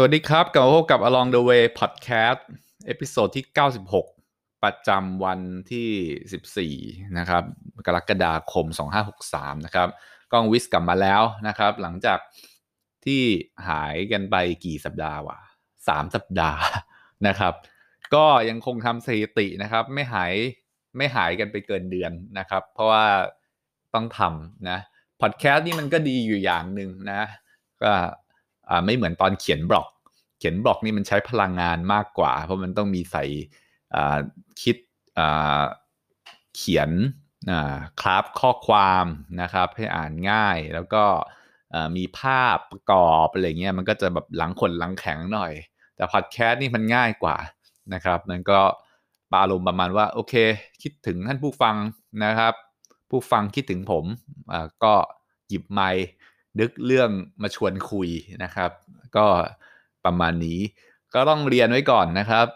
สวัสดีครับกลับมาพบกับ Along the Way Podcast episode ที่ 96 ประจำวันที่ 14 นะครับ กรกฎาคม 2563 นะครับกล้องวิสกลับมาแล้วนะครับ หลังจากที่หายกันไปกี่สัปดาห์วะ3 สัปดาห์นะครับ ก็ยังคงทำสถิตินะครับ ไม่หายไม่หายกันไปเกินเดือนนะครับ เพราะว่าต้องทำนะพอดแคสต์นี่มันก็ดีอยู่อย่างหนึ่งนะ ก็ไม่เหมือนตอนเขียนบล็อก เขียนบล็อกนี่มันใช้พลังงานมากกว่า เพราะมันต้องมีใส่คิดเขียนคราฟข้อความนะครับให้อ่านง่ายแล้วก็มีภาพประกอบอะไรเงี้ยมันก็จะแบบหลังขนหลังแข็งหน่อย แต่พอดแคสต์นี่มันง่ายกว่านะครับมันก็ปาลมประมาณว่าโอเค คิดถึงท่านผู้ฟังนะครับ ผู้ฟังคิดถึงผมก็หยิบไมค์นึกเรื่องมาชวนคุยนะครับ ก็ ประมาณนี้ ก็ต้องเรียนไว้ก่อนนะครับ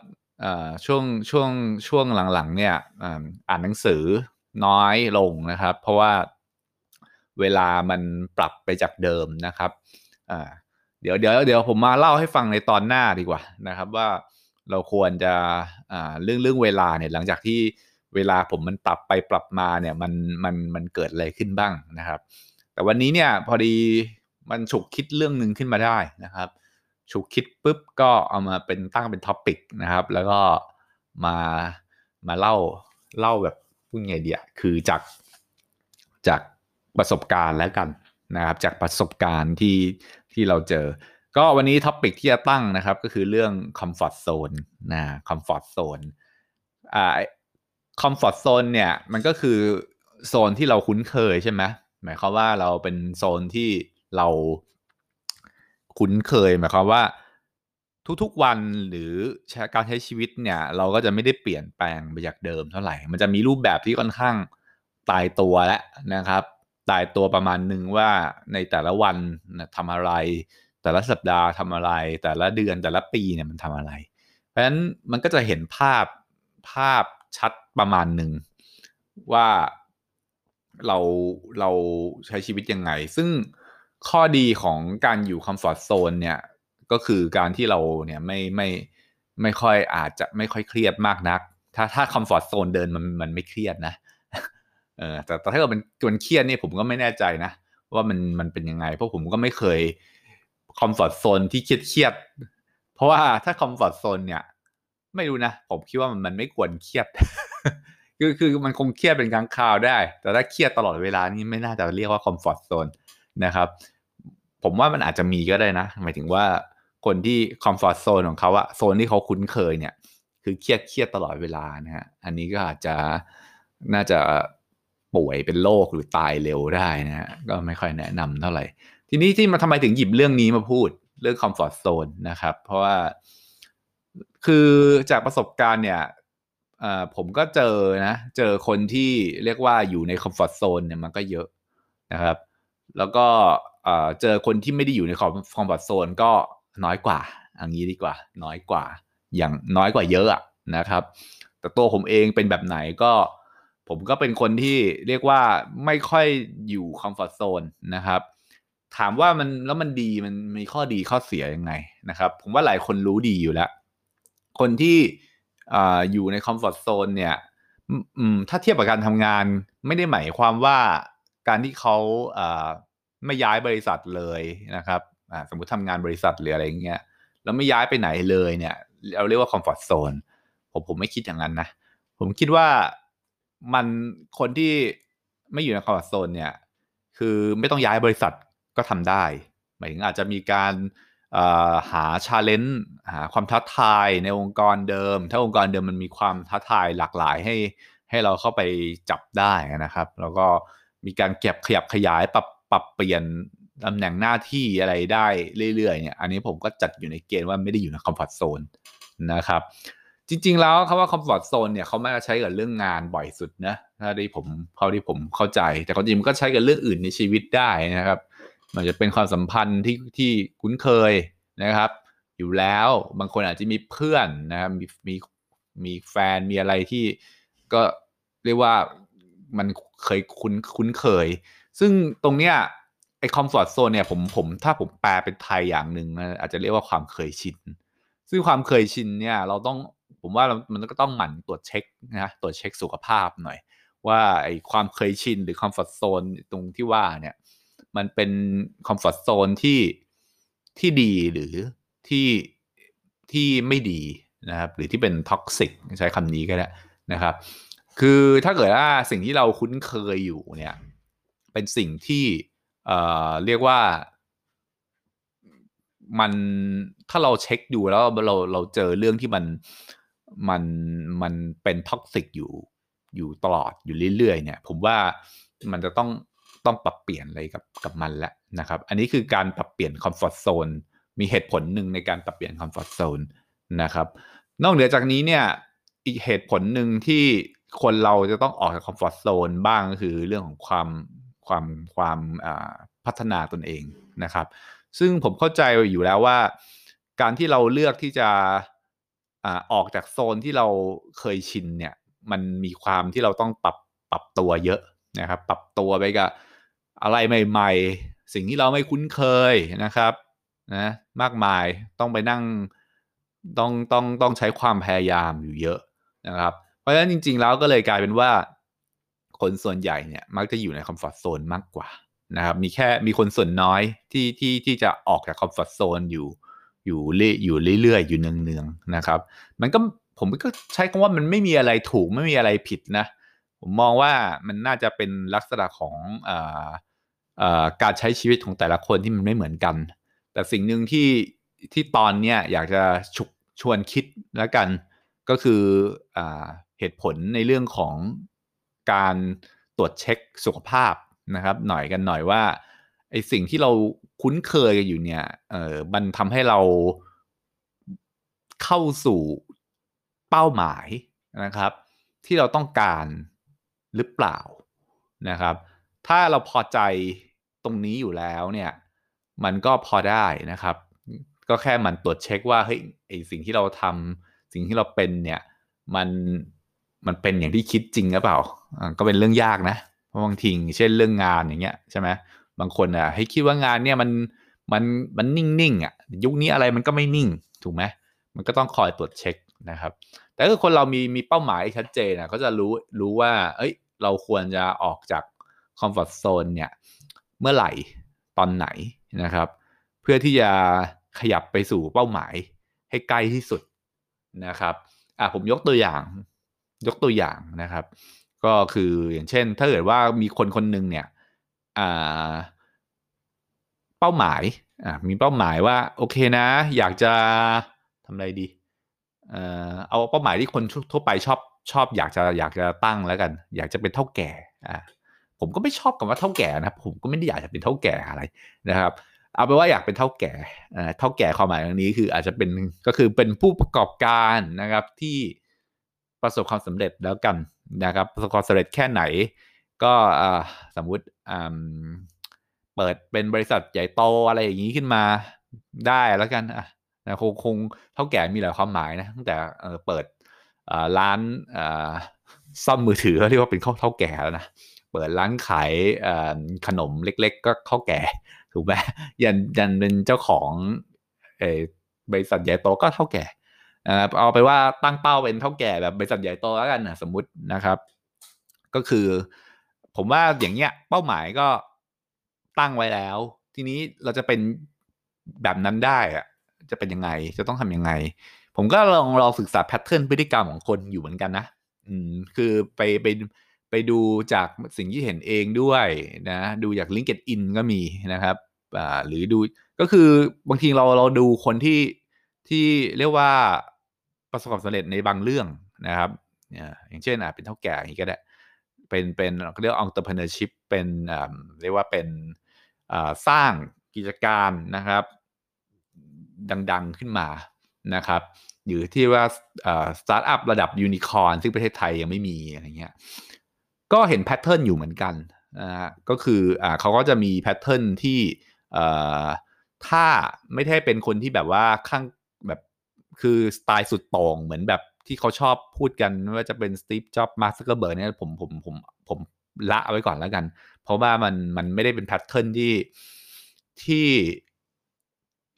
ช่วงช่วงช่วงหลังๆเนี่ยอ่านหนังสือน้อยลงนะครับ เพราะว่าเวลามันปรับไปจากเดิมนะครับเดี๋ยวเดี๋ยวเดี๋ยวผมมาเล่าให้ฟังในตอนหน้าดีกว่านะครับ ว่าเราควรจะเรื่องเรื่องเวลาเนี่ยหลังจากที่เวลาผมมันปรับไปปรับมาเนี่ยมันมันมันเกิดอะไรขึ้นบ้างนะครับ แต่วันนี้เนี่ยพอดีมันฉุกคิดเรื่องหนึ่งขึ้นมาได้นะครับ ฉุกคิดปุ๊บก็เอามาเป็นตั้งเป็นท็อปิกนะครับ แล้วก็มามาเล่าเล่าแบบพูดไงเดียคือจากจากประสบการณ์แล้วกันนะครับ จากประสบการณ์ที่ที่เราเจอ ก็วันนี้ topic ที่จะตั้งนะครับ ก็คือเรื่อง comfort zone นะ comfort zone อ่า comfort zone เนี่ยมันก็คือโซนที่เราคุ้นเคยใช่ไหมหมายความว่าเราเป็นโซนที่เรา คุ้นเคยหมายความว่า ทุกๆวันหรือการใช้ชีวิตเนี่ย เราก็จะไม่ได้เปลี่ยนแปลงไปจากเดิมเท่าไหร่ มันจะมีรูปแบบที่ค่อนข้างตายตัวแล้วนะครับ ตายตัวประมาณหนึ่งว่าในแต่ละวันทำอะไร แต่ละสัปดาห์ทำอะไร แต่ละเดือนแต่ละปีเนี่ยมันทำอะไร เพราะฉะนั้นมันก็จะเห็นภาพภาพชัดประมาณหนึ่งว่าเราเราใช้ชีวิตยังไง ซึ่ง ข้อดีของการอยู่คอมฟอร์ทโซนเนี่ยก็คือการที่เราเนี่ยไม่ไม่ไม่ค่อยอาจจะไม่ค่อยเครียดมากนัก ถ้าถ้า comfort zone เดิมมันมันไม่เครียดนะเออแต่แต่ถ้าเกิดมันมันเครียดนี่ผมก็ไม่แน่ใจนะ ว่ามันมันเป็นยังไง เพราะผมก็ไม่เคย comfort zone ที่เครียดเครียดเพราะว่าถ้า comfort zone เนี่ย ไม่รู้นะ ผมคิดว่ามันมันไม่ควรเครียดคือคือมันคงเครียดเป็นครั้งคราวได้ แต่ถ้าเครียดตลอดเวลานี่ไม่น่าจะเรียกว่า comfort zone นะครับ ผมว่ามันอาจจะมีก็ได้นะ หมายถึงว่าคนที่ comfort zone ของเขาอะโซนที่เขาคุ้นเคยเนี่ย คือเครียดเครียดตลอดเวลานะฮะอันนี้ก็อาจจะน่าจะป่วยเป็นโรคหรือตายเร็วได้นะฮะก็ไม่ค่อยแนะนำเท่าไหร่ ทีนี้ที่มาทำไมถึงหยิบเรื่องนี้มาพูดเรื่อง comfort zone นะครับ เพราะว่าคือจากประสบการณ์เนี่ยผมก็เจอนะ เจอคนที่เรียกว่าอยู่ใน comfort zone เนี่ยมันก็เยอะนะครับ แล้วก็ เจอคนที่ไม่ได้อยู่ใน comfort zone ก็น้อยกว่าอันนี้ดีกว่า น้อยกว่า อย่างน้อยกว่าเยอะนะครับ แต่ตัวผมเองเป็นแบบไหนก็ ผมก็เป็นคนที่เรียกว่าไม่ค่อยอยู่ comfort zone นะครับ ถามว่ามันแล้วมันดีมันมีข้อดีข้อเสียยังไงนะครับ ผมว่าหลายคนรู้ดีอยู่แล้ว คนที่อยู่ใน comfort zone เนี่ยถ้าเทียบกับการทำงานไม่ได้หมายความว่าการที่เขา ไม่ย้ายบริษัทเลยนะครับสมมุติทำงานบริษัทหรืออะไรเงี้ยแล้วไม่ย้ายไปไหนเลยเนี่ยเราเรียกว่า comfort zone ผมผมไม่คิดอย่างนั้นนะ ผมคิดว่ามันคนที่ไม่อยู่ใน comfort zone เนี่ยคือไม่ต้องย้ายบริษัทก็ทำได้ หมายถึงอาจจะมีการหา challenge หาความท้าทายในองค์กรเดิม ถ้าองค์กรเดิมมันมีความท้าทายหลากหลายให้ให้เราเข้าไปจับได้นะครับ แล้วก็มีการเก็บขยับขยายปรับ ปรับเปลี่ยนตำแหน่งหน้าที่อะไรได้เรื่อยๆเนี่ยอันนี้ผมก็จัดอยู่ในเกณฑ์ว่าไม่ได้อยู่ใน comfort zone นะครับจริง ๆ แล้วคำว่า comfort zone เนี่ยเขามักใช้กับเรื่องงานบ่อยสุดนะถ้าที่ผมเขาที่ผมเข้าใจ แต่ความจริงมันก็ใช้กับเรื่องอื่นในชีวิตได้นะครับ มันจะเป็นความสัมพันธ์ที่ที่คุ้นเคยนะครับ อยู่แล้วบางคนอาจจะมีเพื่อนนะครับมีมีมีแฟนมีอะไรที่ก็เรียกว่ามันเคยคุ้นคุ้นเคย ซึ่งตรงเนี้ยไอ้ comfort zone เนี่ยผมผมถ้าผมแปลเป็นไทยอย่างหนึ่งนะอาจจะเรียกว่าความเคยชิน ซึ่งความเคยชินเนี่ยเราต้องผมว่ามันก็ต้องหมั่นตรวจเช็คนะตรวจเช็คสุขภาพหน่อย ว่าไอ้ความเคยชินหรือ comfort zone ตรงที่ว่าเนี่ยมันเป็นcomfort zone ที่ที่ดีหรือที่ที่ไม่ดีนะครับหรือที่เป็น toxic ใช้คำนี้ก็ได้นะครับ คือถ้าเกิดว่าสิ่งที่เราคุ้นเคยอยู่เนี่ย เป็นสิ่งที่เอ่อเรียกว่ามันถ้าเราเช็คดูแล้วเราเราเจอเรื่องที่มันมันมันเป็น toxic อยู่อยู่ตลอดอยู่เรื่อยๆเนี่ย ผมว่ามันจะต้องต้องปรับเปลี่ยนอะไรกับกับมันแล้วนะครับ อันนี้คือการปรับเปลี่ยน comfort zone มีเหตุผลหนึ่งในการปรับเปลี่ยน comfort zone นะครับ นอกเหนือจากนี้เนี่ยอีกเหตุผลหนึ่งที่คนเราจะต้องออกจาก comfort zone บ้างก็คือเรื่องของความ ความความพัฒนาตนเองนะครับ ซึ่งผมเข้าใจอยู่แล้วว่า การที่เราเลือกที่จะออกจากโซนที่เราเคยชินเนี่ยมันมีความที่เราต้องปรับปรับตัวเยอะนะครับ ปรับตัวไปกับอะไรใหม่ ๆ สิ่งที่เราไม่คุ้นเคยนะครับนะมากมายต้องไปนั่งต้องต้องต้องใช้ความพยายามอยู่เยอะนะครับ เพราะฉะนั้นจริง ๆ แล้วก็เลยกลายเป็นว่า คนส่วนใหญ่เนี่ยมักจะอยู่ในคอมฟอร์ทโซนมากกว่านะครับมีแค่มีคนส่วนน้อยที่ที่ที่จะออกจากคอมฟอร์ทโซนอยู่อยู่เรื่อยอยู่เรื่อยๆอยู่เนืองๆนะครับ มันก็ผมก็ใช้คำว่ามันไม่มีอะไรถูกไม่มีอะไรผิดนะผมมองว่ามันน่าจะเป็นลักษณะของอการใช้ชีวิตของแต่ละคนที่มันไม่เหมือนกัน แต่สิ่งหนึ่งที่ที่ตอนเนี้ยอยากจะฉุกชวนคิดแล้วกันก็คืออเหตุผลในเรื่องของ การตรวจเช็คสุขภาพนะครับ หน่อยกันหน่อยว่าไอสิ่งที่เราคุ้นเคยกันอยู่เนี่ยเออมันทำให้เราเข้าสู่เป้าหมายนะครับ ที่เราต้องการหรือเปล่านะครับ ถ้าเราพอใจตรงนี้อยู่แล้วเนี่ย มันก็พอได้นะครับ ก็แค่มันตรวจเช็คว่าเฮ้ยไอสิ่งที่เราทำสิ่งที่เราเป็นเนี่ย มัน มันเป็นอย่างที่คิดจริงหรือเปล่าก็เป็นเรื่องยากนะเพราะบางทีเช่นเรื่องงานอย่างเงี้ยใช่ไหมบางคนอะให้คิดว่างานเนี่ยมันมันมันนิ่งๆอะยุคนี้อะไรมันก็ไม่นิ่งถูกไหมมันก็ต้องคอยตรวจเช็คนะครับ แต่ถ้าคนเรามีมีเป้าหมายชัดเจนนะก็จะรู้รู้ว่า เอ้ย เราควรจะออกจากคอมฟอร์ทโซนเนี่ยเมื่อไหร่ตอนไหนนะครับ เพื่อที่จะขยับไปสู่เป้าหมายให้ใกล้ที่สุดนะครับอะผมยกตัวอย่าง ยกตัวอย่างนะครับ ก็คืออย่างเช่น ถ้าเกิดว่ามีคนคนหนึ่งเนี่ยเป้าหมายมีเป้าหมายว่าโอเคนะ อยากจะทำอะไรดีเอาเป้าหมายที่คนทั่วไปชอบชอบอยากจะอยากจะตั้งแล้วกัน อยากจะเป็นเท่าแก่อ่าผมก็ไม่ชอบกับว่าเท่าแก่นะผมก็ไม่ได้อยากจะเป็นเท่าแก่อะไรนะครับ เอาเป็นว่าอยากเป็นเท่าแก่เท่าแก่ความหมายตรงนี้คืออาจจะเป็นก็คือเป็นผู้ประกอบการนะครับที่ ประสบความสำเร็จแล้วกันนะครับ ประสบความสำเร็จแค่ไหน ก็สมมุติเปิดเป็นบริษัทใหญ่โตอะไรอย่างนี้ขึ้นมาได้แล้วกันนะคงคงเท่าแก่มีหลายความหมายนะตั้งแต่เปิดร้านซ่อมมือถือเรียกว่าเป็นข้าเท่าแก่แล้วนะเปิดร้านขายขนมเล็ก ๆ ก็เข้าแก่ถูกไหมยันยันเป็นเจ้าของบริษัทใหญ่โตก็เท่าแก่ เอาไปว่าตั้งเป้าเป็นเท่าแก่แบบบริษัทใหญ่โตแล้วกันนะสมมุตินะครับ ก็คือ ผมว่าอย่างเงี้ย เป้าหมายก็ตั้งไว้แล้ว ทีนี้เราจะเป็นแบบนั้นได้อะจะเป็นยังไงจะต้องทำยังไง ผมก็ลองลองศึกษาแพทเทิร์นพฤติกรรมของคนอยู่เหมือนกันนะอืมคือไปไปไปดูจากสิ่งที่เห็นเองด้วยนะ ดูจาก LinkedIn ก็มีนะครับอ่าหรือดูก็คือบางทีเราเราดูคนที่ที่เรียกว่า ประสบความสำเร็จในบางเรื่องนะครับอย่างเช่นอะเป็นเท่าแก่อย่างนี้ก็ได้ เป็นเป็นเรียกว่า entrepreneurship เป็นเรียกว่าเป็นสร้างกิจการนะครับ ดังๆขึ้นมานะครับอยู่ที่ว่าสตาร์ทอัพระดับยูนิคอร์นซึ่งประเทศไทยยังไม่มีอะไรเงี้ยก็เห็น pattern อยู่เหมือนกันนะฮะก็คืออเขาก็จะมี pattern ที่ถ้าไม่ได้เป็นคนที่แบบว่าข้าง คือสไตล์สุดโต่งเหมือนแบบที่เขาชอบพูดกันไม่ว่าจะเป็น Steve Jobs Mark Zuckerberg เนี่ยผมผมผมผมละเอาไว้ก่อนแล้วกัน เพราะว่ามันมันไม่ได้เป็น pattern ที่ที่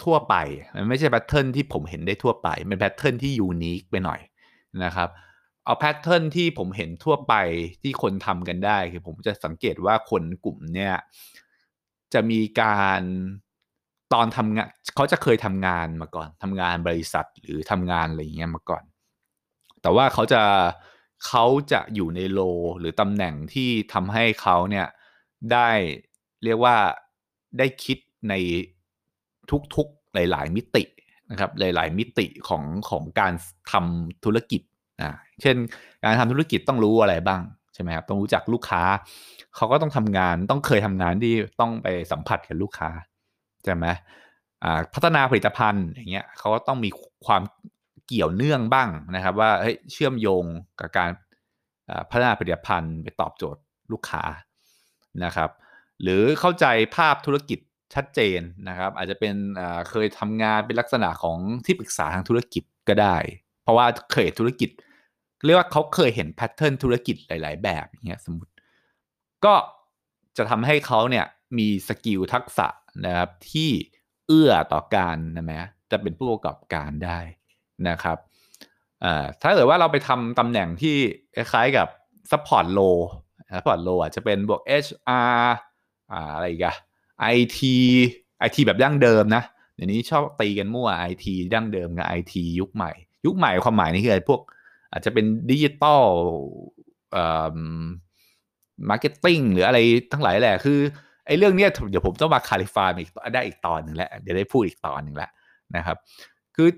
ทั่วไป มันไม่ใช่ pattern ที่ผมเห็นได้ทั่วไป เป็น pattern ที่ unique ไปหน่อยนะครับ เอา pattern ที่ผมเห็นทั่วไปที่คนทำกันได้คือผมจะสังเกตว่าคนกลุ่มเนี้ยจะมีการ ตอนทำงานเขาจะเคยทำงานมาก่อนทำงานบริษัทหรือทำงานอะไรอย่างเงี้ยมาก่อน แต่ว่าเขาจะเขาจะอยู่ใน role หรือตำแหน่งที่ทำให้เขาเนี่ยได้เรียกว่าได้คิดในทุกๆหลาย ๆ มิตินะครับหลาย ๆ มิติของของการทำธุรกิจอ่าเช่น การทำธุรกิจต้องรู้อะไรบ้างใช่ไหมครับต้องรู้จักลูกค้า เขาก็ต้องทำงานต้องเคยทำงานที่ต้องไปสัมผัสกับลูกค้า ใช่ไหมพัฒนาผลิตภัณฑ์อย่างเงี้ยเขาก็ต้องมีความเกี่ยวเนื่องบ้างนะครับ ว่าเฮ้ยเชื่อมโยงกับการพัฒนาผลิตภัณฑ์ไปตอบโจทย์ลูกค้านะครับ หรือเข้าใจภาพธุรกิจชัดเจนนะครับ อาจจะเป็นเคยทำงานเป็นลักษณะของที่ปรึกษาทางธุรกิจก็ได้ เพราะว่าเคยธุรกิจ เรียกว่าเขาเคยเห็น pattern ธุรกิจหลาย ๆ แบบอย่างเงี้ยสมมติ ก็จะทำให้เขาเนี่ย มี skill ทักษะนะครับที่เอื้อต่อการนะแม้จะเป็นผู้ประกอบการได้นะครับถ้าเกิดว่าเราไปทำตำแหน่งที่คล้ายๆกับ support role support role อาจจะเป็นบวก HR อ่าอะไรอีกอะ IT IT แบบดั้งเดิมนะเดี๋ยวนี้ชอบตีกันมั่ว IT ดั้งเดิมกับ IT ยุคใหม่ ยุคใหม่ความหมายนี่คืออะไรพวก อาจจะเป็น digital marketing หรืออะไรทั้งหลายแหละคือ ไอ้เรื่องนี้เดี๋ยวผมต้องมา clarify อีกได้อีกตอนหนึ่งแล้วเดี๋ยวได้พูดอีกตอนหนึ่งแล้วนะครับ คือ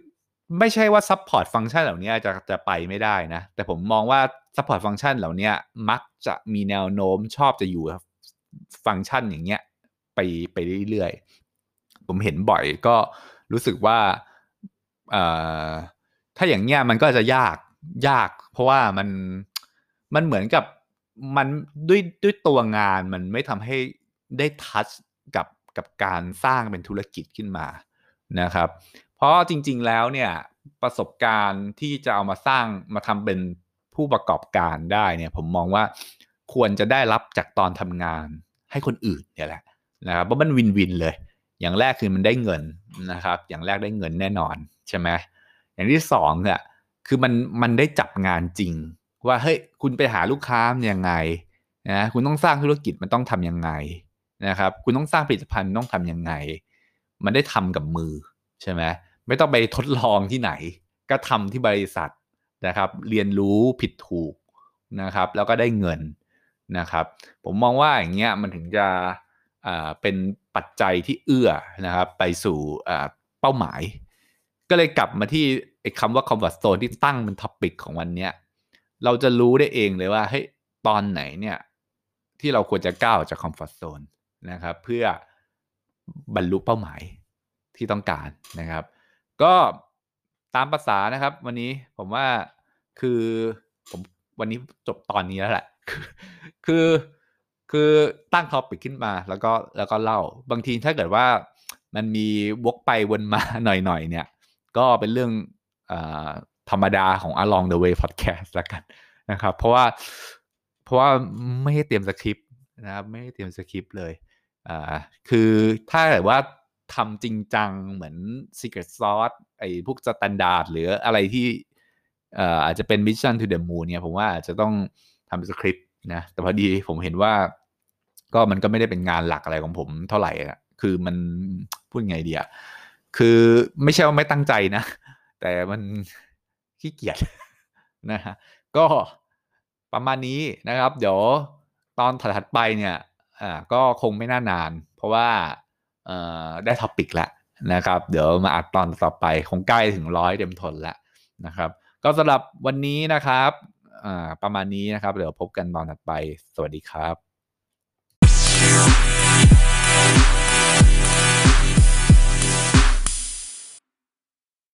ไม่ใช่ว่า support function เหล่านี้จะจะไปไม่ได้นะ แต่ผมมองว่า support function เหล่านี้มักจะมีแนวโน้มชอบจะอยู่ฟังก์ชันอย่างเงี้ยไปไปเรื่อยๆ ผมเห็นบ่อยก็รู้สึกว่าถ้าอย่างเงี้ยมันก็จะยากยาก เพราะว่ามันมันเหมือนกับมันด้วยด้วยตัวงานมันไม่ทำให้ ได้ทัชกับกับการสร้างเป็นธุรกิจขึ้นมานะครับ เพราะจริงๆแล้วเนี่ยประสบการณ์ที่จะเอามาสร้างมาทำเป็นผู้ประกอบการได้เนี่ยผมมองว่าควรจะได้รับจากตอนทำงานให้คนอื่นเนี่ยแหละนะครับเพราะมันวินวินเลย อย่างแรกคือมันได้เงินนะครับ อย่างแรกได้เงินแน่นอนใช่ไหมอย่างที่สองเนี่ยคือมันมันได้จับงานจริง ว่าเฮ้ยคุณไปหาลูกค้ายังไงนะคุณต้องสร้างธุรกิจมันต้องทำยังไง นะครับคุณต้องสร้างผลิตภัณฑ์ต้องทํำยังไง มันได้ทำกับมือใช่ไหมไม่ต้องไปทดลองที่ไหน ก็ทำที่บริษัทนะครับ เรียนรู้ผิดถูกนะครับ แล้วก็ได้เงินนะครับ ผมมองว่าอย่างเงี้ยมันถึงจะเป็นปัจจัยที่เอื้อนะครับไปสู่เป้าหมาย ก็เลยกลับมาที่คำว่า comfort zone ที่ตั้งเป็นท็อปิกของวันนี้เราจะรู้ได้เองเลยว่าเฮ้ยตอนไหนเนี่ยที่เราควรจะก้าวจาก comfort zone นะครับ เพื่อบรรลุเป้าหมายที่ต้องการนะครับ ก็ตามภาษานะครับ วันนี้ผมว่าคือผมวันนี้จบตอนนี้แล้วแหละ คือคือตั้ง topic ขึ้นมาแล้วก็แล้วก็เล่า บางทีถ้าเกิดว่ามันมีวกไปวนมาหน่อยๆเนี่ย ก็เป็นเรื่องธรรมดาของ Along the Way Podcast แล้วกันนะครับ เพราะว่าเพราะว่าไม่ให้เตรียมสคริปต์นะครับ ไม่ให้เตรียมสคริปต์เลย อ่าคือถ้าเกิดว่าทำจริงจังเหมือน Secret Sauce ไอ้พวก Standard หรืออะไรที่อ่าอาจจะเป็น Mission to the Moon เนี่ยผมว่าอาจจะต้องทำสคริปต์นะแต่พอดีผมเห็นว่า ก็มันก็ไม่ได้เป็นงานหลักอะไรของผมเท่าไหร่อะคือมันพูดไงดีอะคือไม่ใช่ว่าไม่ตั้งใจนะ แต่มันขี้เกียจนะฮะก็ประมาณนี้นะครับ เดี๋ยวตอนถัดไปเนี่ย อ่าก็คงไม่น่านาน เพราะว่าเอ่อได้ topic แล้วนะครับ เดี๋ยวมาอัดตอนต่อไปคงใกล้ถึงร้อยเต็มทนแล้วนะครับ ก็สำหรับวันนี้นะครับอ่าประมาณนี้นะครับ เดี๋ยวพบกันตอนถัดไป สวัสดีครับ